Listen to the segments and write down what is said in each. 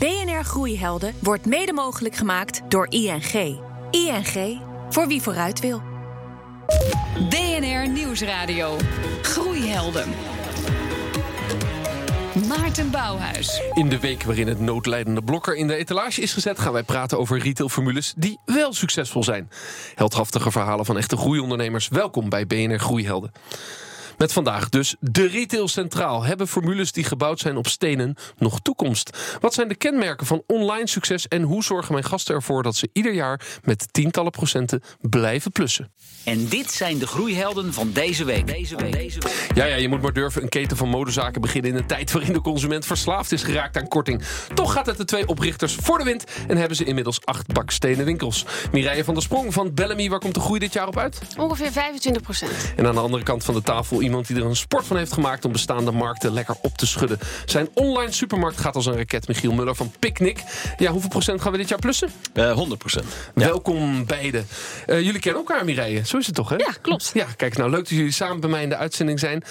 BNR Groeihelden wordt mede mogelijk gemaakt door ING. ING, voor wie vooruit wil. BNR Nieuwsradio. Groeihelden. Maarten Bouwhuis. In de week waarin het noodlijdende blokker in de etalage is gezet, gaan wij praten over retailformules die wel succesvol zijn. Heldhaftige verhalen van echte groeiondernemers. Welkom bij BNR Groeihelden. Met vandaag dus de retail centraal. Hebben formules die gebouwd zijn op stenen nog toekomst? Wat zijn de kenmerken van online succes en hoe zorgen mijn gasten ervoor dat ze ieder jaar met tientallen procenten blijven plussen? En dit zijn de groeihelden van deze week. Deze week. Deze week. Ja, ja, je moet maar durven een keten van modezaken beginnen in een tijd waarin de consument verslaafd is geraakt aan korting. Toch gaat het de twee oprichters voor de wind en hebben ze inmiddels acht bakstenen winkels. Mireille van der Sprong van Bellamy, waar komt de groei dit jaar op uit? Ongeveer 25 procent. En aan de andere kant van de tafel iemand die er een sport van heeft gemaakt om bestaande markten lekker op te schudden. Zijn online supermarkt gaat als een raket. Michiel Muller van Picnic. Ja, hoeveel procent gaan we dit jaar plussen? Uh, 100 procent. Welkom beiden. Uh, jullie kennen elkaar, Mireille. Zo is het toch, hè? Ja, klopt. Ja, kijk, nou leuk dat jullie samen bij mij in de uitzending zijn.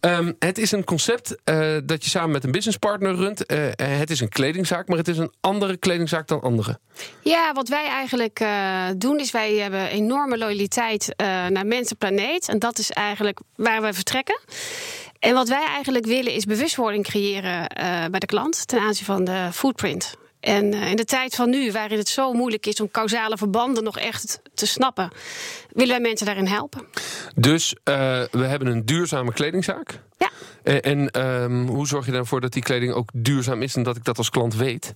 Um, het is een concept uh, dat je samen met een businesspartner runt. het is een kledingzaak, maar het is een andere kledingzaak dan andere. Ja, wat wij eigenlijk doen is wij hebben enorme loyaliteit naar mensen, planeet. En dat is eigenlijk waar we vertrekken. En wat wij eigenlijk willen is bewustwording creëren uh, bij de klant ten aanzien van de footprint. En uh, in de tijd van nu, waarin het zo moeilijk is om causale verbanden nog echt te snappen, willen wij mensen daarin helpen. Dus uh, we hebben een duurzame kledingzaak. Ja. en um, hoe zorg je ervoor dat die kleding ook duurzaam is en dat ik dat als klant weet?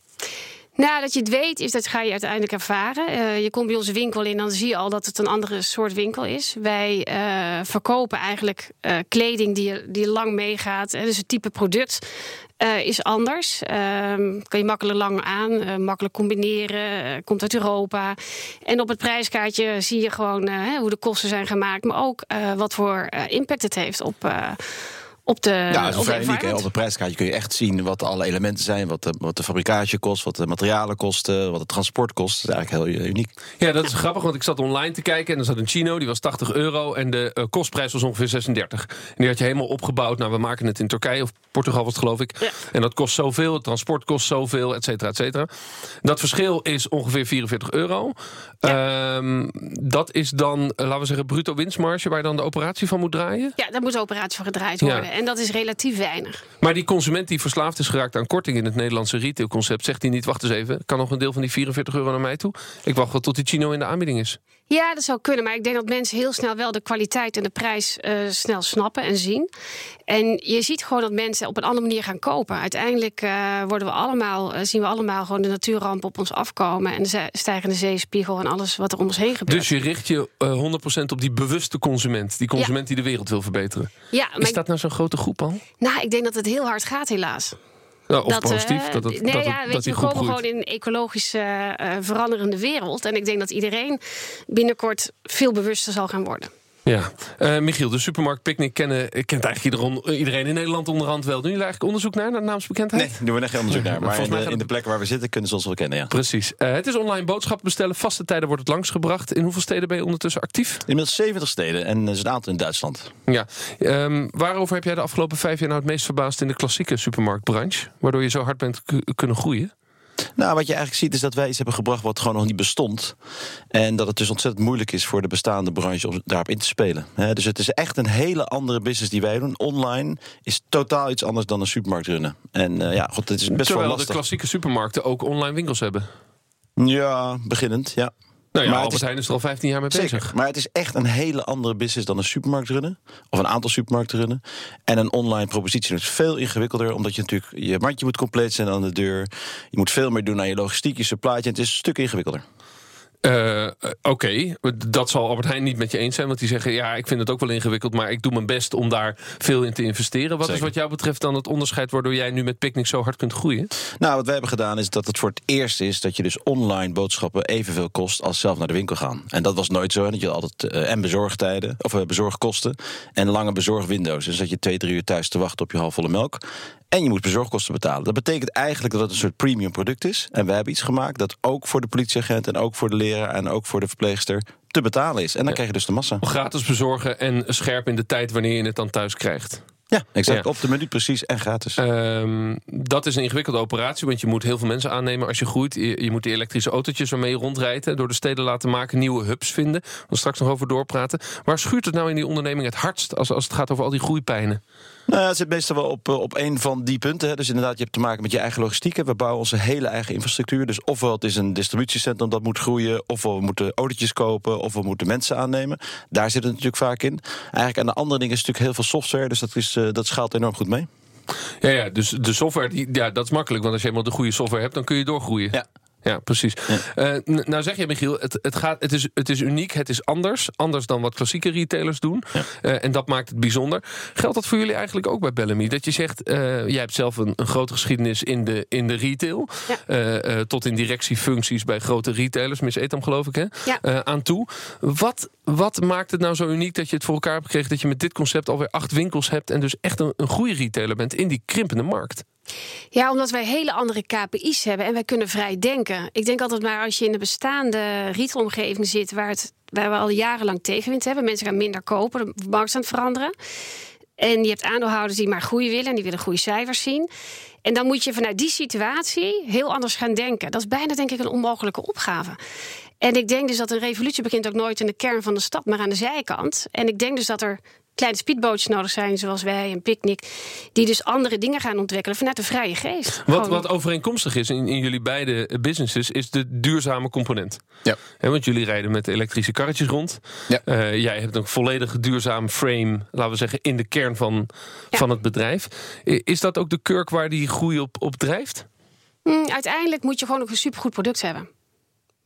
Nou, dat je het weet, is dat ga je uiteindelijk ervaren. Uh, je komt bij onze winkel in, dan zie je al dat het een andere soort winkel is. Wij uh, verkopen eigenlijk uh, kleding die, die lang meegaat. Dus het type product is anders. Ehm, kan je makkelijk lang aan, makkelijk combineren. komt uit Europa. En op het prijskaartje zie je gewoon hoe de kosten zijn gemaakt. Maar ook wat voor impact het heeft op op de Ja, dat is vrij uniek. Hè? Op het prijskaartje kun je echt zien wat alle elementen zijn. Wat de, wat de fabricage kost, wat de materialen kosten, wat het transport kost. Dat is eigenlijk heel uniek. Ja, dat is grappig, want ik zat online te kijken... en er zat een chino, die was 80 euro... en de uh, kostprijs was ongeveer 36. En die had je helemaal opgebouwd. Nou, we maken het in Turkije, of Portugal was het geloof ik. Ja. En dat kost zoveel, het transport kost zoveel, et cetera, et cetera. Dat verschil is ongeveer 44 euro. Ja. Um, dat is dan, uh, laten we zeggen, bruto winstmarge... waar je dan de operatie van moet draaien? Ja, daar moet de operatie van gedraaid worden. En dat is relatief weinig. Maar die consument die verslaafd is geraakt aan korting in het Nederlandse retailconcept, zegt hij niet: wacht eens even, kan nog een deel van die 44 euro naar mij toe? Ik wacht wel tot die chino in de aanbieding is. Ja, dat zou kunnen. Maar ik denk dat mensen heel snel wel de kwaliteit en de prijs uh, snel snappen en zien. En je ziet gewoon dat mensen op een andere manier gaan kopen. Uiteindelijk uh, worden we allemaal, uh, zien we allemaal gewoon de natuurramp op ons afkomen. En de stijgende zeespiegel en alles wat er om ons heen gebeurt. Dus je richt je 100% op die bewuste consument. Die consument ja. die de wereld wil verbeteren. Ja, is dat nou zo'n grote groep al? Nou, ik denk dat het heel hard gaat, helaas. Ja, of dat, positief? Uh, dat het, nee, dat ja, het, je, we komen gewoon in een ecologisch uh, veranderende wereld. En ik denk dat iedereen binnenkort veel bewuster zal gaan worden. Ja, uh, Michiel, de supermarkt Picnic kennen, kent eigenlijk iedereen, iedereen in Nederland onderhand wel. Doen jullie eigenlijk onderzoek naar, naar naamsbekendheid? Nee, doen we echt geen onderzoek naar. Maar in de, in de plekken waar we zitten kunnen ze ons wel kennen, ja. Precies. Uh, het is online boodschappen bestellen. Vaste tijden wordt het langsgebracht. In hoeveel steden ben je ondertussen actief? Inmiddels 70 steden en er is een aantal in Duitsland. Ja. Um, waarover heb jij de afgelopen vijf jaar nou het meest verbaasd in de klassieke supermarktbranche? Waardoor je zo hard bent kunnen groeien? Nou, wat je eigenlijk ziet is dat wij iets hebben gebracht wat gewoon nog niet bestond. En dat het dus ontzettend moeilijk is voor de bestaande branche om daarop in te spelen. He, dus het is echt een hele andere business die wij doen. Online is totaal iets anders dan een supermarkt runnen. En uh, ja, god, het is best Terwijl wel lastig. de klassieke supermarkten ook online winkels hebben. Ja, beginnend, ja. Nou ja, maar Albert Heijn is er al 15 jaar mee zeker, bezig. Maar het is echt een hele andere business dan een supermarkt runnen. Of een aantal supermarkten runnen. En een online propositie is veel ingewikkelder. Omdat je natuurlijk je mandje moet compleet zijn aan de deur. Je moet veel meer doen aan je logistiek, je supply chain. Het is een stuk ingewikkelder. Uh, Oké, okay. dat zal Albert Heijn niet met je eens zijn. Want die zeggen, ja, ik vind het ook wel ingewikkeld... maar ik doe mijn best om daar veel in te investeren. Wat Zeker. is wat jou betreft dan het onderscheid... waardoor jij nu met Picnic zo hard kunt groeien? Nou, wat wij hebben gedaan is dat het voor het eerst is... dat je dus online boodschappen evenveel kost als zelf naar de winkel gaan. En dat was nooit zo. Dat je altijd uh, en bezorgtijden, of uh, bezorgkosten... en lange bezorgwindows. Dus dat je twee, drie uur thuis te wachten op je halfvolle melk... En je moet bezorgkosten betalen. Dat betekent eigenlijk dat het een soort premium product is. En we hebben iets gemaakt dat ook voor de politieagent... en ook voor de leraar en ook voor de verpleegster te betalen is. En dan ja. krijg je dus de massa. Gratis bezorgen en scherp in de tijd wanneer je het dan thuis krijgt. Ja, exact. Ja. Op de minuut precies en gratis. Ehm, dat is een ingewikkelde operatie, want je moet heel veel mensen aannemen als je groeit. Je, je moet die elektrische autootjes waarmee je rondrijdt hè, door de steden laten maken, nieuwe hubs vinden. We gaan straks nog over doorpraten. Waar schuurt het nou in die onderneming het hardst als, als het gaat over al die groeipijnen? Nou, ja, het zit meestal wel op, eh, op een van die punten. Hè. Dus inderdaad, je hebt te maken met je eigen logistiek. hè. We bouwen onze hele eigen infrastructuur. Dus ofwel het is een distributiecentrum dat moet groeien... ofwel we moeten autootjes kopen, of we moeten mensen aannemen. Daar zit het natuurlijk vaak in. Eigenlijk aan de andere dingen is natuurlijk heel veel software... dus dat, is, eh, dat schaalt enorm goed mee. Ja, ja dus de software, ja, dat is makkelijk. Want als je eenmaal de goede software hebt, dan kun je doorgroeien. Ja. Ja, precies. Eh, nou zeg je, Michiel, het, het, gaat, het, is, het is uniek, het is anders. Anders dan wat klassieke retailers doen. Eh, en dat maakt het bijzonder. Geldt dat voor jullie eigenlijk ook bij Bellamy? Dat je zegt, eh, jij hebt zelf een, een grote geschiedenis in de, in de retail. Ja. Eh, eh, tot in directiefuncties bij grote retailers. Miss Etam geloof ik, hè? Ja. Eh, aan toe. Wat, wat maakt het nou zo uniek dat je het voor elkaar hebt gekregen... dat je met dit concept alweer acht winkels hebt... en dus echt een, een goede retailer bent in die krimpende markt? Ja, omdat wij hele andere KPI's hebben en wij kunnen vrij denken. Ik denk altijd maar als je in de bestaande retailomgeving zit, waar, het, waar we al jarenlang tegenwind hebben, mensen gaan minder kopen, de markt is aan het veranderen. En je hebt aandeelhouders die maar groei willen en die willen goede cijfers zien. En dan moet je vanuit die situatie heel anders gaan denken. Dat is bijna denk ik een onmogelijke opgave. En ik denk dus dat een revolutie begint ook nooit in de kern van de stad, maar aan de zijkant. En ik denk dus dat er kleine speedbootjes nodig zijn, zoals wij, een picknick, die dus andere dingen gaan ontwikkelen vanuit de vrije geest. Wat, Gewoon- wat overeenkomstig is in, in jullie beide businesses, is de duurzame component. Ja. Want jullie rijden met elektrische karretjes rond. Ja. Eh, jij hebt een volledig duurzaam frame, laten we zeggen, in de kern van, Ja. van het bedrijf. Is dat ook de kurk waar die groei op, op drijft? Mm, uiteindelijk moet je gewoon ook een supergoed product hebben.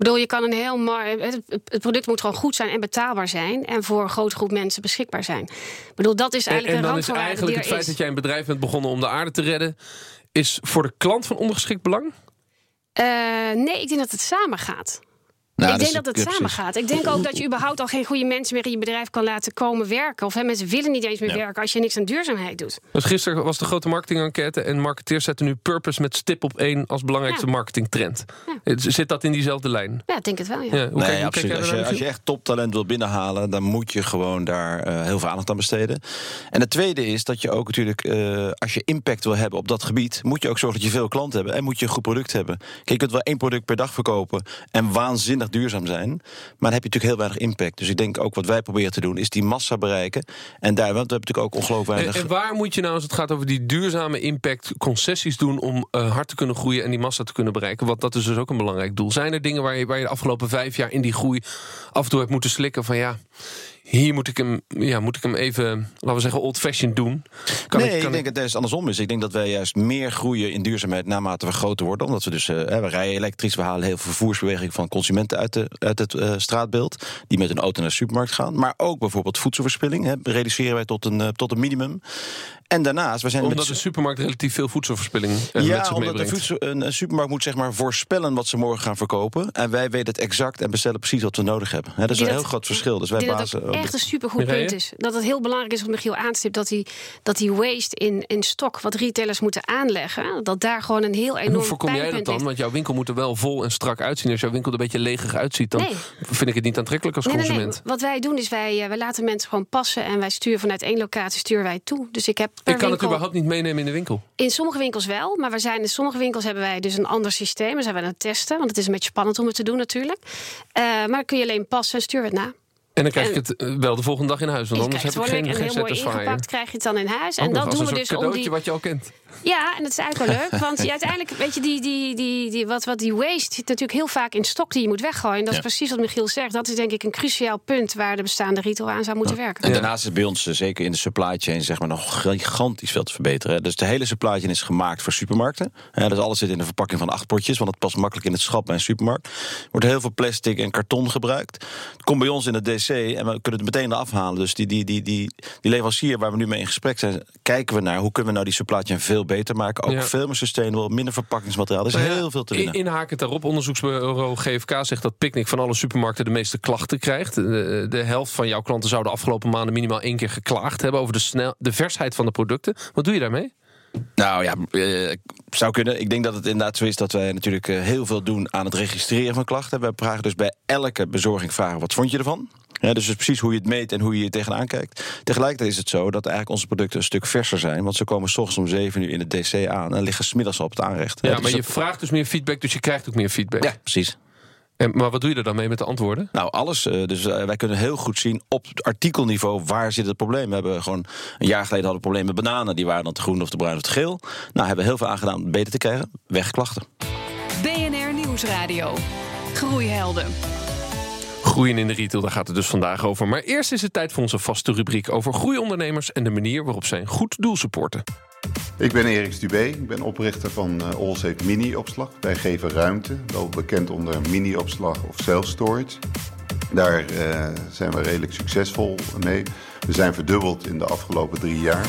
Bedoel, je kan een heel mar- het, product moet gewoon goed zijn en betaalbaar zijn en voor een grote groep mensen beschikbaar zijn. Ik bedoel, dat is En, eigenlijk en een dan is randvoorwaarde eigenlijk het die feit is. dat jij een bedrijf bent begonnen om de aarde te redden, is voor de klant van ondergeschikt belang? Eh, nee, ik denk dat het samen gaat. Nou, ik dat denk dat het ja, samen precies. gaat. Ik denk ook dat je überhaupt al geen goede mensen meer in je bedrijf kan laten komen werken. Of hè, mensen willen niet eens meer Ja. werken als je niks aan duurzaamheid doet. Dus gisteren was de grote marketingenquête en marketeers zetten nu purpose met stip op één als belangrijkste Ja. marketingtrend. Het- Zit dat in diezelfde lijn? Ja, ik denk het wel, ja. Hoe Nee, kijk- hoe kijk absoluut. jij Als daarnaar, je, als je echt toptalent wil binnenhalen, dan moet je gewoon daar eh, heel veel aandacht aan besteden. En het tweede is dat je ook natuurlijk, eh, als je impact wil hebben op dat gebied, moet je ook zorgen dat je veel klanten hebt en moet je een goed product hebben. Kijk, je kunt wel één product per dag verkopen en waanzinnig duurzaam zijn, maar dan heb je natuurlijk heel weinig impact. Dus ik denk ook wat wij proberen te doen, is die massa bereiken. En daar, want we hebben natuurlijk ook ongelooflijk En, weinig. en waar moet je nou, als het gaat over die duurzame impact, concessies doen om eh, hard te kunnen groeien en die massa te kunnen bereiken? Want dat is dus ook een belangrijk doel. Zijn er dingen waar je, waar je de afgelopen vijf jaar in die groei af en toe hebt moeten slikken van ja, hier moet ik hem, ja, moet ik hem even, laten we zeggen, old-fashioned doen? Kan nee, ik- ik, denk dat het andersom is. Ik denk dat wij juist meer groeien in duurzaamheid naarmate we groter worden. Omdat we dus, eh, we rijden elektrisch, we halen heel veel vervoersbeweging van consumenten uit, de, uit het eh, straatbeeld. Die met een auto naar de supermarkt gaan. Maar ook bijvoorbeeld voedselverspilling. Hè, reduceren wij tot een, eh, tot een minimum. En daarnaast, we zijn omdat met de supermarkt relatief veel voedselverspilling eh, met ja, zich omdat de voedsel, een, een supermarkt moet zeg maar voorspellen wat ze morgen gaan verkopen. En wij weten het exact en bestellen precies wat we nodig hebben. Hè, dat is een heel groot verschil. Dus wij bazen. Het echt een supergoed punt is. Dat het heel belangrijk is wat Michiel aanstipt. Dat die, dat die waste in, in stok, wat retailers moeten aanleggen. Dat daar gewoon een heel En enorm hoe voorkom jij dat dan? Want jouw winkel moet er wel vol en strak uitzien. Als jouw winkel er een beetje leeg uitziet, dan Nee. vind ik het niet aantrekkelijk als Nee, consument. nee. Wat wij doen is wij, eh, wij laten mensen gewoon passen. En wij sturen vanuit één locatie sturen wij toe. Dus ik heb per Ik kan het überhaupt niet meenemen in de winkel. In sommige winkels wel. Maar we zijn, in sommige winkels hebben wij dus een ander systeem. We zijn we aan het testen. Want het is een beetje spannend om het te doen natuurlijk. Eh, maar dan kun je alleen passen en stuur het na. En dan krijg ik En- het eh, wel de volgende dag in huis. Want Je anders heb ik geen, geen en heel mooi ingepakt krijg je het dan in huis. Ook En nog dat doen we dus om cadeautje die... wat je al kent. Ja, en dat is eigenlijk wel leuk. Want je, uiteindelijk, weet je, die, die, die, die, wat, wat die waste zit natuurlijk heel vaak in stok die je moet weggooien. En dat Ja. is precies wat Michiel zegt. Dat is denk ik een cruciaal punt waar de bestaande retail aan zou moeten werken. En daarnaast is bij ons, eh, zeker in de supply chain, zeg maar, nog gigantisch veel te verbeteren. Dus de hele supply chain is gemaakt voor supermarkten. Hè, dus alles zit in een verpakking van acht potjes, want het past makkelijk in het schap bij een supermarkt. Er wordt heel veel plastic en karton gebruikt. Het komt bij ons in het En we kunnen het meteen eraf halen. Dus die, die, die, die, die leverancier waar we nu mee in gesprek zijn, kijken we naar hoe kunnen we nou die supply chain veel beter maken. Ook Ja. veel meer sustainable, minder verpakkingsmateriaal. Er is Nou heel veel te in- winnen. Inhakend daarop, onderzoeksbureau GFK zegt dat Picnic van alle supermarkten de meeste klachten krijgt. De, de helft van jouw klanten zou de afgelopen maanden minimaal één keer geklaagd hebben over de, snel, de versheid van de producten. Wat doe je daarmee? Nou ja, eh, zou kunnen. Ik denk dat het inderdaad zo is dat wij natuurlijk eh, heel veel doen aan het registreren van klachten. We vragen dus bij elke bezorging vragen, wat vond je ervan? Ja, dus het is precies hoe je het meet en hoe je je tegenaan kijkt. Tegelijkertijd is het zo dat eigenlijk onze producten een stuk verser zijn. Want ze komen s ochtends om 7 uur in het DC aan en liggen smiddags al op het aanrecht. Ja, dus maar je dat- vraagt dus meer feedback, dus je krijgt ook meer feedback. Ja, precies. En, maar wat doe je er dan mee met de antwoorden? Nou, alles. eh, Dus eh, wij kunnen heel goed zien op het artikelniveau waar zit het probleem. We hebben gewoon een jaar geleden hadden we problemen met bananen. Die waren dan te groen of te bruin of te geel. Nou, hebben we heel veel aangedaan om het beter te krijgen. Wegklachten. BNR Nieuwsradio. Groeihelden. Groeien in de retail, daar gaat het dus vandaag over. Maar eerst is het tijd voor onze vaste rubriek over groeiondernemers en de manier waarop zij een goed doel supporten. Ik ben Erik Stubé, ik ben oprichter van eh, Allsafe Mini-opslag. Wij geven ruimte, wel bekend onder mini-opslag of self-storage. Daar eh, zijn we redelijk succesvol mee. We zijn verdubbeld in de afgelopen drie jaar.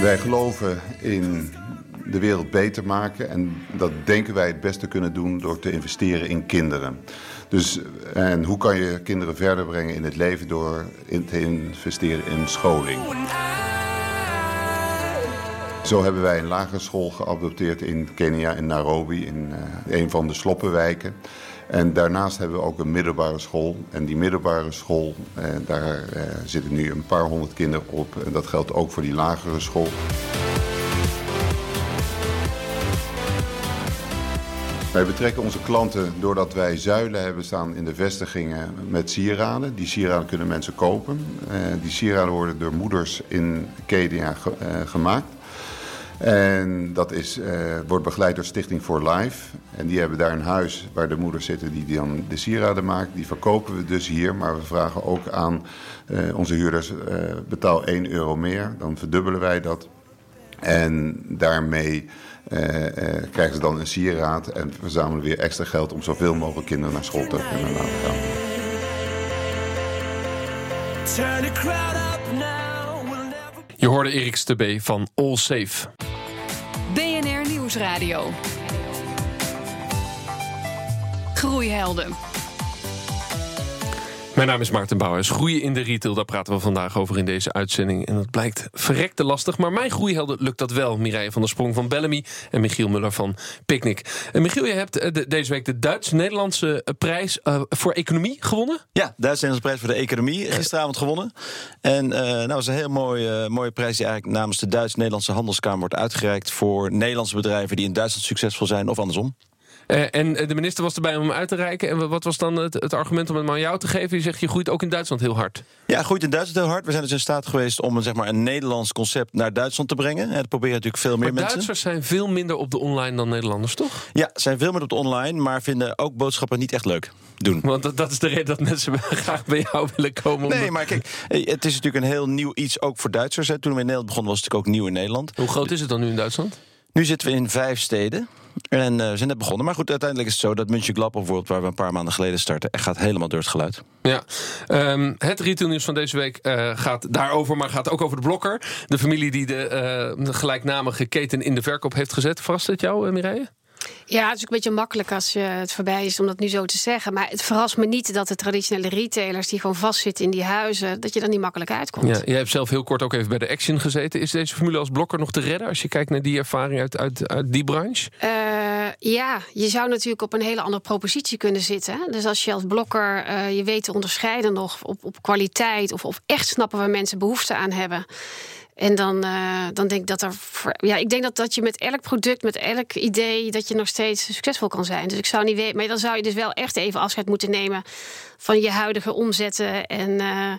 Wij geloven in de wereld beter maken en dat denken wij het beste kunnen doen door te investeren in kinderen. Dus, en hoe kan je kinderen verder brengen in het leven door in te investeren in scholing? Zo hebben wij een lagere school geadopteerd in Kenia, in Nairobi, in eh, een van de sloppenwijken. En daarnaast hebben we ook een middelbare school. En die middelbare school, eh, daar eh, zitten nu een paar honderd kinderen op. En dat geldt ook voor die lagere school. Wij betrekken onze klanten doordat wij zuilen hebben staan in de vestigingen met sieraden. Die sieraden kunnen mensen kopen. Eh, die sieraden worden door moeders in Kenia eh, gemaakt. En dat is, eh, wordt begeleid door Stichting for Life. En die hebben daar een huis waar de moeders zitten die, dan de sieraden maken. Die verkopen we dus hier. Maar we vragen ook aan onze huurders, betaal 1 euro meer. Dan verdubbelen wij dat. En daarmee krijgen ze dan een sieraad en verzamelen weer extra geld om zoveel mogelijk kinderen naar school te kunnen laten gaan. Je hoorde Erik Stubbe van All Safe. BNR Nieuwsradio. Groeihelden. Mijn naam is Maarten Bouwers. Groeien in de retail, daar praten we vandaag over in deze uitzending. En dat blijkt verrekte lastig. Maar mijn groeihelden lukt dat wel. Mireille van der Sprong van Bellamy en Michiel Muller van Picnic. En Michiel, je hebt eh, de- deze week de Duits-Nederlandse eh, prijs eh, voor economie gewonnen. Ja, Duits-Nederlandse prijs voor de economie gisteravond gewonnen. En nou, dat was een heel mooie, mooie prijs die eigenlijk namens de Duits-Nederlandse Handelskamer wordt uitgereikt voor Nederlandse bedrijven die in Duitsland succesvol zijn of andersom. Eh, en eh, de minister was erbij om hem uit te reiken. En wat was dan het, het argument om het maar aan jou te geven? Je zegt, je groeit ook in Duitsland heel hard. Ja, groeit in Duitsland heel hard. We zijn dus in staat geweest om een, zeg maar, een Nederlands concept naar Duitsland te brengen. En dat proberen natuurlijk veel meer Maar mensen. Duitsers zijn veel minder op de online dan Nederlanders, toch? Ja, zijn veel meer op de online, maar vinden ook boodschappen niet echt leuk doen. Want dat, dat is de reden dat mensen graag bij jou willen komen. Nee, omdat- maar kijk, eh, het is natuurlijk een heel nieuw iets ook voor Duitsers. Hè. Toen we in Nederland begonnen was het natuurlijk ook nieuw in Nederland. Hoe groot is het dan nu in Duitsland? Nu zitten we in vijf steden. En we zijn net begonnen. Maar goed, uiteindelijk is het zo dat München Gladbach bijvoorbeeld... waar we een paar maanden geleden starten... echt gaat helemaal door het geluid. Ja, Ehm, het retailnieuws van deze week eh, gaat daarover, maar gaat ook over de Blokker. De familie die de eh, gelijknamige keten in de verkoop heeft gezet. Verrast het jou, Mireille? Ja, het is ook een beetje makkelijk als je het voorbij is om dat nu zo te zeggen. Maar het verrast me niet dat de traditionele retailers die gewoon vastzitten in die huizen, dat je er niet makkelijk uitkomt. Ja, jij hebt zelf heel kort ook even bij de Action gezeten. Is deze formule als Blokker nog te redden als je kijkt naar die ervaring uit, uit, uit die branche? Eh, ja, je zou natuurlijk op een hele andere propositie kunnen zitten. Dus als je als blokker eh, je weet te onderscheiden nog op, op kwaliteit of, of echt snappen waar mensen behoefte aan hebben. En dan, eh, dan denk ik dat er. ja, ik denk dat, dat je met elk product, met elk idee, dat je nog steeds succesvol kan zijn. Dus ik zou niet weten. Maar dan zou je dus wel echt even afscheid moeten nemen van je huidige omzetten en, eh,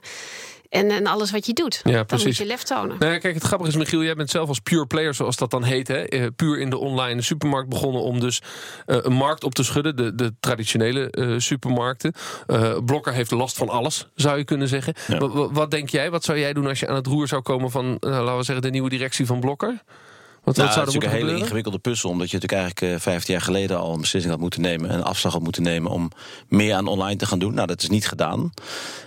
en, en alles wat je doet. Ja, Dan precies. moet je lef tonen. Nou ja, kijk, het grappige is, Michiel, jij bent zelf als pure player, zoals dat dan heet, hè, eh, puur in de online supermarkt begonnen om dus eh, een markt op te schudden, de, de traditionele eh, supermarkten. Eh, Blokker heeft last van alles, zou je kunnen zeggen. Wa- wa- Wat, denk jij? Wat zou jij doen als je aan het roer zou komen van, eh, laten we zeggen, de nieuwe directie van Blokker? Wat, Nou, wat zou is natuurlijk een hele gebeuren? ingewikkelde puzzel. Omdat je natuurlijk eigenlijk eh, vijftien jaar geleden al een beslissing had moeten nemen. Een afslag had moeten nemen om meer aan online te gaan doen. Nou, dat is niet gedaan.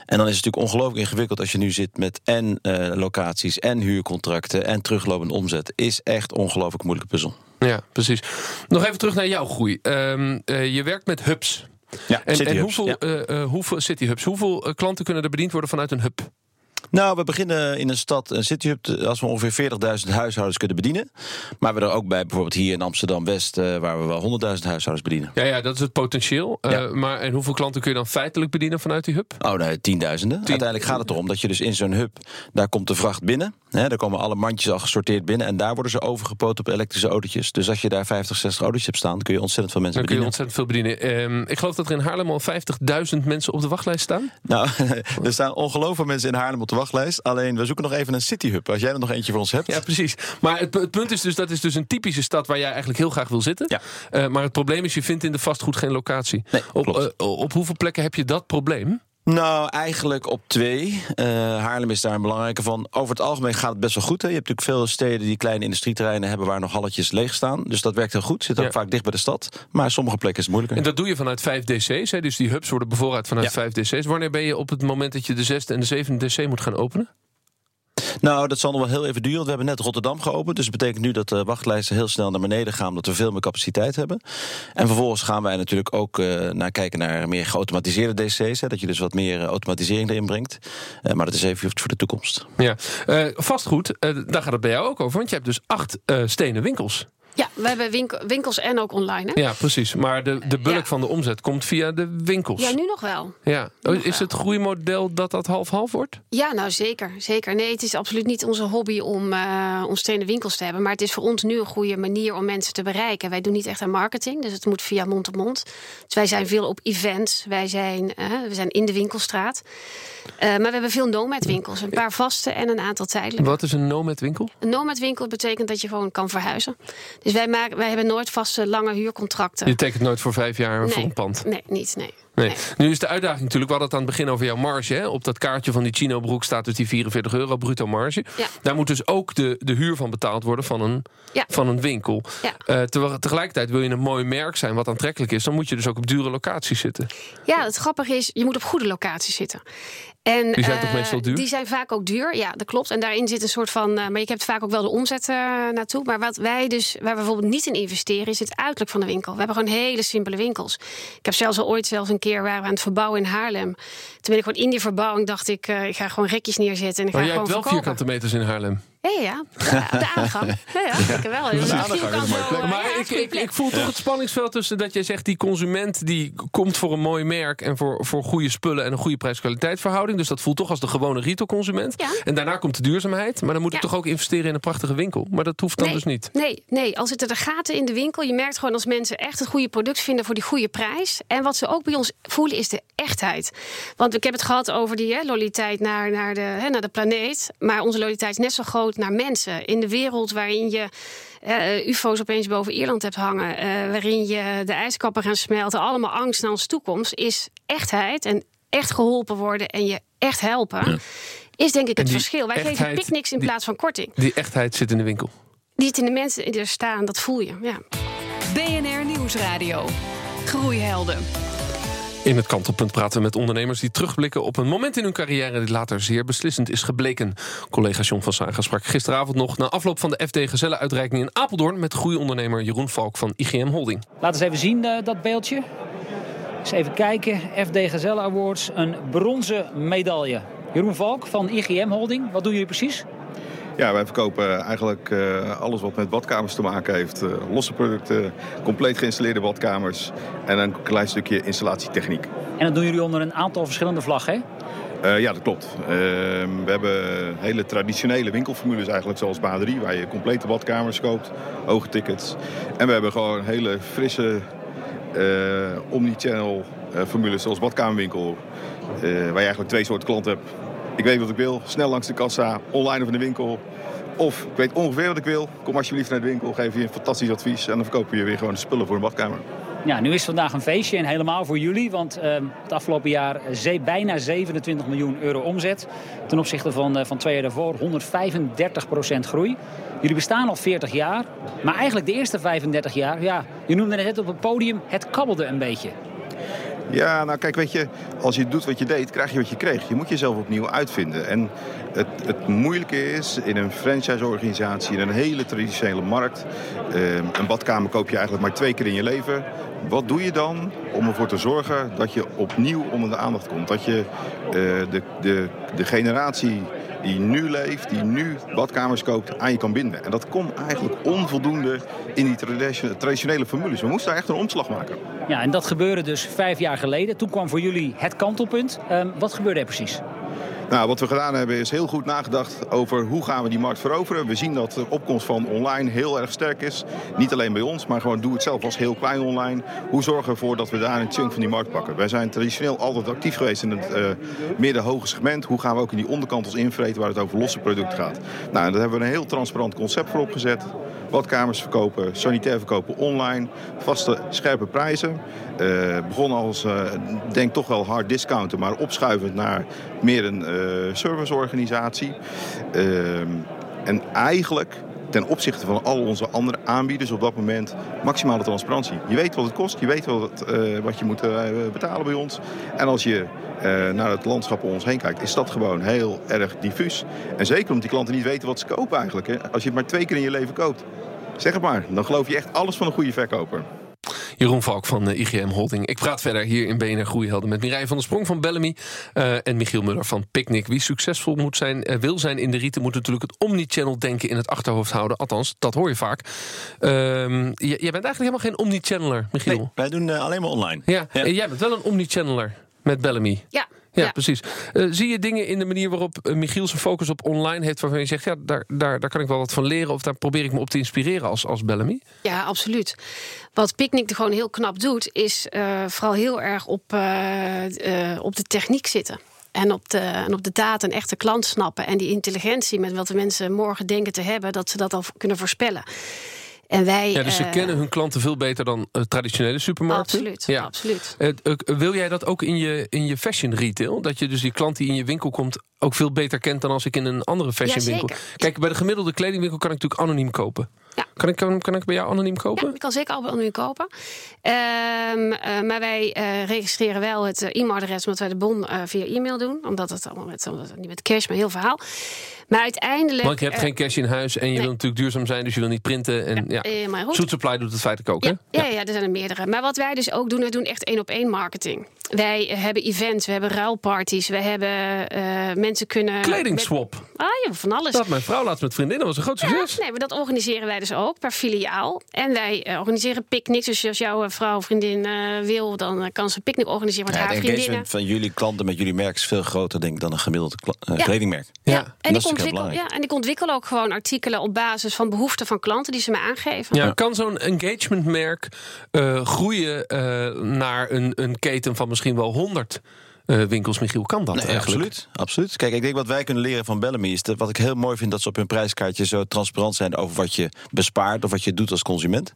En dan is het natuurlijk ongelooflijk ingewikkeld als je nu zit met en eh, locaties en huurcontracten en teruglopende omzet. Is echt ongelooflijk moeilijke puzzel. Ja, precies. Nog even terug naar jouw groei. Ehm, eh, je werkt met hubs. Ja, En, en hoeveel, ja. hoeveel city hubs? Hoeveel klanten kunnen er bediend worden vanuit een hub? Nou, we beginnen in een stad, een cityhub, als we ongeveer 40.000 huishoudens kunnen bedienen. Maar we er ook bij, bijvoorbeeld hier in Amsterdam-West, uh, waar we wel 100.000 huishoudens bedienen. Ja, ja, dat is het potentieel. Uh, ja. maar en hoeveel klanten kun je dan feitelijk bedienen vanuit die hub? Oh, nee, tienduizenden. Tien... Uiteindelijk gaat het erom dat je dus in zo'n hub, daar komt de vracht binnen. Hè, daar komen alle mandjes al gesorteerd binnen. En daar worden ze overgepoot op elektrische autootjes. Dus als je daar 50, 60 autootjes hebt staan, kun je ontzettend veel mensen dan bedienen. kun je ontzettend veel bedienen. Um, ik geloof dat er in Haarlem al 50.000 mensen op de wachtlijst staan. Nou, er staan ongelooflijk mensen in Haarlem op de wachtlijst. Alleen we zoeken nog even een cityhub. Als jij er nog eentje voor ons hebt. Ja, precies. Maar het, het, punt is dus, dat is dus een typische stad waar jij eigenlijk heel graag wil zitten. Ja. Uh, maar het probleem is, je vindt in de vastgoed geen locatie. Nee, op, uh, op hoeveel plekken heb je dat probleem? Nou, eigenlijk op twee. Uh, Haarlem is daar een belangrijke van. Over het algemeen gaat het best wel goed. Hè. Je hebt natuurlijk veel steden die kleine industrieterreinen hebben waar nog halletjes leeg staan. Dus dat werkt heel goed. Zit ook Ja. vaak dicht bij de stad. Maar sommige plekken is het moeilijker. En dat doe je vanuit 5 DC's. Hè? Dus die hubs worden bevoorraad vanuit Ja. 5 DC's. Wanneer ben je op het moment dat je de zesde en de zevende DC moet gaan openen? Nou, dat zal nog wel heel even duren. We hebben net Rotterdam geopend. Dus dat betekent nu dat de wachtlijsten heel snel naar beneden gaan. Omdat we veel meer capaciteit hebben. En vervolgens gaan wij natuurlijk ook eh, naar kijken naar meer geautomatiseerde DC's. Hè, dat je dus wat meer eh, automatisering erin brengt. Eh, maar dat is even voor de toekomst. Ja. Eh, vastgoed, daar gaat het bij jou ook over. Want je hebt dus acht stenen winkels. Ja, we hebben winkel, winkels en ook online. Hè? Ja, precies. Maar de, de bulk Ja. van de omzet komt via de winkels. Ja, nu nog wel. Ja. Nog Is wel. het groeimodel dat dat half-half wordt? Ja, nou zeker, zeker. Nee, het is absoluut niet onze hobby om, eh om stenen winkels te hebben. Maar het is voor ons nu een goede manier om mensen te bereiken. Wij doen niet echt aan marketing, dus het moet via mond op mond. Dus wij zijn veel op events. Wij zijn, eh, we zijn in de winkelstraat. Eh, maar we hebben veel nomad winkels. Een paar vaste en een aantal tijdelijke. Wat is een nomad winkel? Een nomad winkel betekent dat je gewoon kan verhuizen. Dus wij, maken, wij hebben nooit vaste lange huurcontracten. Je tekent nooit voor vijf jaar voor een pand. Nee, niet, nee. Nee. Nee. Nu is de uitdaging natuurlijk, we hadden het aan het begin over jouw marge. Hè? Op dat kaartje van die Chino broek staat dus die 44 euro bruto marge. Ja. Daar moet dus ook de, de huur van betaald worden van een, Ja. van een winkel. Ja. Eh, terwijl, tegelijkertijd wil je een mooi merk zijn wat aantrekkelijk is. Dan moet je dus ook op dure locaties zitten. Ja, het grappige is, je moet op goede locaties zitten. En, Die zijn eh, toch meestal duur? Die zijn vaak ook duur, ja, dat klopt. En daarin zit een soort van. eh, maar je hebt vaak ook wel de omzet eh, naartoe. Maar wat wij dus, waar we bijvoorbeeld niet in investeren, is het uiterlijk van de winkel. We hebben gewoon hele simpele winkels. Ik heb zelfs al ooit zelfs een keer waren we aan het verbouwen in Haarlem. Toen ben ik gewoon in die verbouwing dacht ik, eh, ik ga gewoon rekjes neerzetten en ik ga Maar jij gewoon hebt wel verkopen. vierkante meters in Haarlem. Ja, ja, ja. De aangang. Ja, ja, zeker wel. Dus aangang Maar ik, voel toch het spanningsveld tussen dat jij zegt... die consument die komt voor een mooi merk... en voor, voor goede spullen en een goede prijs-kwaliteit verhouding. Dus dat voelt toch als de gewone retailconsument. Ja. En daarna komt de duurzaamheid. Maar dan moet ik Ja. toch ook investeren in een prachtige winkel. Maar dat hoeft dan nee, dus niet. Nee, nee, al zitten er gaten in de winkel. Je merkt gewoon als mensen echt het goede product vinden voor die goede prijs. En wat ze ook bij ons voelen is de echtheid. Want ik heb het gehad over die hè, loyaliteit naar, naar, de, hè, naar de planeet. Maar onze loyaliteit is net zo groot naar mensen. In de wereld waarin je eh, UFO's opeens boven Ierland hebt hangen. eh, waarin je de ijskappen gaan smelten. Allemaal angst naar onze toekomst. Is echtheid en echt geholpen worden en je echt helpen. Is denk ik het verschil. Wij geven picknicks in die- plaats van korting. Die echtheid zit in de winkel. Die het in de mensen die er staan, dat voel je. Ja. BNR Nieuwsradio. Groeihelden. In het kantelpunt praten we met ondernemers die terugblikken op een moment in hun carrière die later zeer beslissend is gebleken. Collega John van Saga sprak gisteravond nog na afloop van de FD Gezellen-uitreiking in Apeldoorn met groeiondernemer Jeroen Valk van IGM Holding. Laat eens even zien eh, dat beeldje. Eens even kijken. FD Gazelle Awards, een bronzen medaille. Jeroen Valk van IGM Holding. Wat doen jullie precies? Ja, wij verkopen eigenlijk eh, alles wat met badkamers te maken heeft. Eh, losse producten, compleet geïnstalleerde badkamers en een klein stukje installatietechniek. En dat doen jullie onder een aantal verschillende vlaggen. Hè? Eh, ja, dat klopt. Eh, we hebben hele traditionele winkelformules eigenlijk zoals Baderie, waar je complete badkamers koopt, hoge tickets. En we hebben gewoon hele frisse eh, omnichannel eh, formules zoals badkamerwinkel, eh, waar je eigenlijk twee soorten klanten hebt. Ik weet wat ik wil, snel langs de kassa, online of in de winkel. Of ik weet ongeveer wat ik wil, kom alsjeblieft naar de winkel, geef je een fantastisch advies en dan verkopen we je weer gewoon de spullen voor een badkamer. Ja, nu is vandaag een feestje en helemaal voor jullie. Want eh, het afgelopen jaar ze- bijna 27 miljoen euro omzet. Ten opzichte van, eh, van twee jaar daarvoor 135 procent groei. Jullie bestaan al 40 jaar. Maar eigenlijk de eerste 35 jaar, ja, je noemde net op het podium, het kabbelde een beetje. Ja, nou kijk, weet je, als je doet wat je deed, krijg je wat je kreeg. Je moet jezelf opnieuw uitvinden. En het, het moeilijke is in een franchise-organisatie, in een hele traditionele markt. eh, een badkamer koop je eigenlijk maar twee keer in je leven. Wat doe je dan om ervoor te zorgen dat je opnieuw onder de aandacht komt? Dat je eh, de, de, de generatie die nu leeft, die nu badkamers koopt, aan je kan binden. En dat kon eigenlijk onvoldoende in die tradition- traditionele formules. We moesten daar echt een omslag maken. Ja, en dat gebeurde dus vijf jaar geleden. Toen kwam voor jullie het kantelpunt. Ehm, wat gebeurde er precies? Nou, wat we gedaan hebben is heel goed nagedacht over hoe gaan we die markt veroveren. We zien dat de opkomst van online heel erg sterk is. Niet alleen bij ons, maar gewoon doe het zelf als heel klein online. Hoe zorgen we ervoor dat we daar een chunk van die markt pakken? Wij zijn traditioneel altijd actief geweest in het eh, midden-hoge segment. Hoe gaan we ook in die onderkantels invreten waar het over losse producten gaat? Nou, daar hebben we een heel transparant concept voor opgezet. Badkamers verkopen, sanitair verkopen online, vaste scherpe prijzen. Eh begonnen als, eh, denk toch wel hard discounten, maar opschuivend naar meer een eh, serviceorganisatie. Ehm, en eigenlijk ten opzichte van al onze andere aanbieders op dat moment maximale transparantie. Je weet wat het kost, je weet wat, eh, wat je moet eh, betalen bij ons. En als je eh, naar het landschap om ons heen kijkt, is dat gewoon heel erg diffuus. En zeker omdat die klanten niet weten wat ze kopen eigenlijk. Hè. Als je het maar twee keer in je leven koopt, zeg het maar. Dan geloof je echt alles van een goede verkoper. Jeroen Valk van eh, IGM Holding. Ik praat verder hier in BNR Groeihelden met Mireille van der Sprong van Bellamy eh, en Michiel Muller van Picnic. Wie succesvol moet zijn, eh, wil zijn in de rieten, moet natuurlijk het omnichannel denken in het achterhoofd houden. Althans, dat hoor je vaak. Ehm, jij bent eigenlijk helemaal geen omnichanneler, Michiel. Nee, wij doen alleen maar online. Ja, en jij bent wel een omnichanneler met Bellamy. Ja. Ja, Ja. precies. Eh, zie je dingen in de manier waarop eh, Michiel zijn focus op online heeft... waarvan je zegt, ja, daar, daar, daar kan ik wel wat van leren... of daar probeer ik me op te inspireren als, als Bellamy? Ja, absoluut. Wat Picnic er gewoon heel knap doet, is eh, vooral heel erg op, op de techniek zitten. En op, de, en op de data een echte klant snappen. En die intelligentie met wat de mensen morgen denken te hebben, dat ze dat al kunnen voorspellen. En wij. Ja, dus ze eh, kennen hun klanten veel beter dan eh, traditionele supermarkten. Absoluut, Ja. absoluut. Eh, wil jij dat ook in je, in je fashion retail? Dat je dus die klant die in je winkel komt ook veel beter kent dan als ik in een andere fashion winkel. Jazeker. Kijk, bij de gemiddelde kledingwinkel kan ik natuurlijk anoniem kopen. Ja. Kan, ik, kan, kan ik bij jou anoniem kopen? Ja, ik kan zeker al nu kopen. Eh, maar wij registreren wel het e-mailadres, omdat wij de bon via e-mail doen. Omdat het allemaal met, omdat het niet met cash, maar heel verhaal. Maar uiteindelijk. Want je hebt eh, geen cash in huis en je nee. wil natuurlijk duurzaam zijn, dus je wil niet printen. En, ja, eh, maar goed. Zoet Supply doet het feitelijk ook, Ja, hè? ja, ja, er zijn er meerdere. Maar wat wij dus ook doen, we doen echt één op één marketing. Wij eh, hebben events, we hebben ruilparties, we hebben eh, mensen kunnen. Kledingswap. met- Ah ja, van alles. Dat had mijn vrouw laatst met vriendinnen, was een groot Ja, succes. nee, maar dat organiseren wij dus ook per filiaal. En wij eh, organiseren picknicks. Dus als jouw eh, vrouw of vriendin eh, wil, dan eh, kan ze een picknick organiseren met Ja, haar de vriendinnen. engagement van jullie klanten met jullie merk is veel groter denk ik, dan een gemiddeld eh, Ja. kledingmerk. Ja, Ja, en, dat is ontwikkel, ja, en ik ontwikkel ook gewoon artikelen op basis van behoeften van klanten die ze me aangeven. Ja, kan zo'n engagementmerk eh, groeien eh, naar een, een keten van misschien wel 100 eh, winkels, Michiel? Kan dat Nee, eigenlijk? absoluut, absoluut. Kijk, ik denk wat wij kunnen leren van Bellamy is dat wat ik heel mooi vind dat ze op hun prijskaartje zo transparant zijn over wat je bespaart of wat je doet als consument.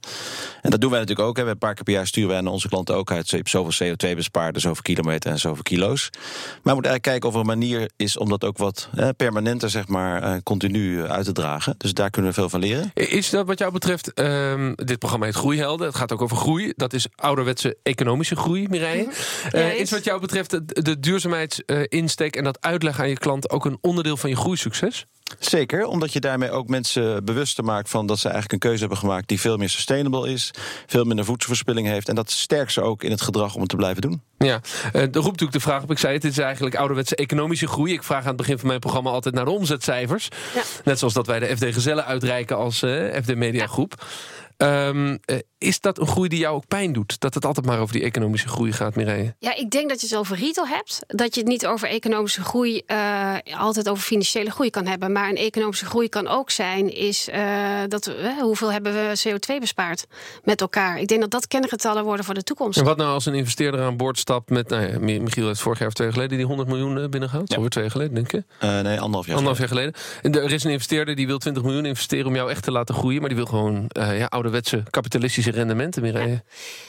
En dat doen wij natuurlijk ook. Hè. We Een paar keer per jaar sturen wij naar onze klanten ook uit. Je hebt zoveel CO2 bespaard, dus zoveel kilometer en zoveel kilo's. Maar we moeten eigenlijk kijken of er een manier is om dat ook wat hè, permanenter, zeg maar, eh, continu eh, uit te dragen. Dus daar kunnen we veel van leren. Is dat wat jou betreft, ehm, dit programma heet Groeihelden. Het gaat ook over groei. Dat is ouderwetse economische groei, Mireille. Eh, Ja, is wat jou betreft de, duurzaamheidsinsteek en dat uitleggen aan je klant ook een onderdeel van je groeisucces? Zeker, omdat je daarmee ook mensen bewuster maakt van dat ze eigenlijk een keuze hebben gemaakt die veel meer sustainable is, veel minder voedselverspilling heeft. En dat sterkt ze ook in het gedrag om het te blijven doen. Ja, eh, er roept natuurlijk de vraag op. Ik zei het, dit is eigenlijk ouderwetse economische groei. Ik vraag aan het begin van mijn programma altijd naar de omzetcijfers. Ja. Net zoals dat wij de FD Gezellen uitreiken als eh, FD Media Groep. Ehm, eh, is dat een groei die jou ook pijn doet? Dat het altijd maar over die economische groei gaat, Mireille? Ja, ik denk dat je het over retail hebt. Dat je het niet over economische groei eh, altijd over financiële groei kan hebben. Maar een economische groei kan ook zijn, is eh, dat we, hoeveel hebben we CO2 bespaard met elkaar. Ik denk dat dat kengetallen worden voor de toekomst. En wat nou als een investeerder aan boord stapt met... Nou ja, Mi- Michiel heeft vorig jaar of twee jaar geleden die 100 miljoen eh, binnengehaald. Ja. Over twee jaar geleden, denk ik. Eh, nee, anderhalf jaar. Anderhalf jaar geleden. En er is een investeerder die wil 20 miljoen investeren om jou echt te laten groeien. Maar die wil gewoon eh, ja, ouderwetse kapitalistische rendementen, Mireille.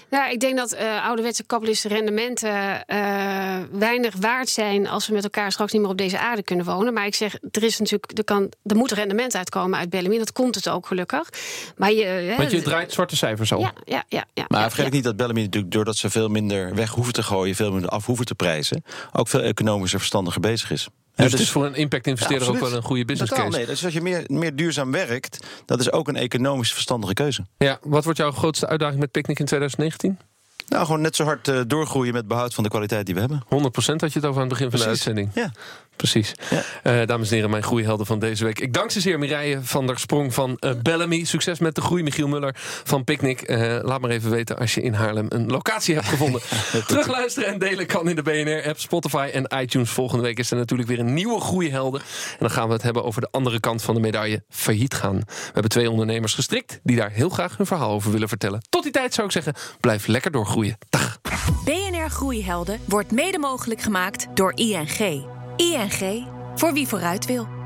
Nou, ik denk dat eh, ouderwetse kapitalistische rendementen eh, weinig waard zijn als we met elkaar straks niet meer op deze aarde kunnen wonen. Maar ik zeg, er is natuurlijk, er, kan, er moet rendement uitkomen uit Bellamy. Dat komt het ook gelukkig. Maar je, hè, Want je draait zwarte cijfers al. Ja, ja, ja. ja Maar ja, vergeet ja. niet dat Bellamy natuurlijk, doordat ze veel minder weg hoeven te gooien, veel minder af hoeven te prijzen, ook veel economischer verstandiger bezig is. Dus Ja, het is voor een impact-investeerder ook wel een goede business Totaal, case. nee. Dus als je meer, meer duurzaam werkt, dat is ook een economisch verstandige keuze. Ja, wat wordt jouw grootste uitdaging met Picnic in 2019? 100% Nou, gewoon net zo hard eh, doorgroeien met behoud van de kwaliteit die we hebben. had je het over aan het begin van de uitzending. Ja. Precies. Eh, dames en heren, mijn groeihelden van deze week. Ik dank ze zeer Mireille van der Sprong van eh, Bellamy. Succes met de groei. Michiel Muller van Picnic. Eh, laat maar even weten als je in Haarlem een locatie hebt gevonden. Terugluisteren en delen kan in de BNR-app, Spotify en iTunes. Volgende week is er natuurlijk weer een nieuwe groeihelden. En dan gaan we het hebben over de andere kant van de medaille, failliet gaan. We hebben twee ondernemers gestrikt die daar heel graag hun verhaal over willen vertellen. Tot die tijd zou ik zeggen, blijf lekker doorgroeien. Dag. BNR Groeihelden wordt mede mogelijk gemaakt door ING. ING, voor wie vooruit wil.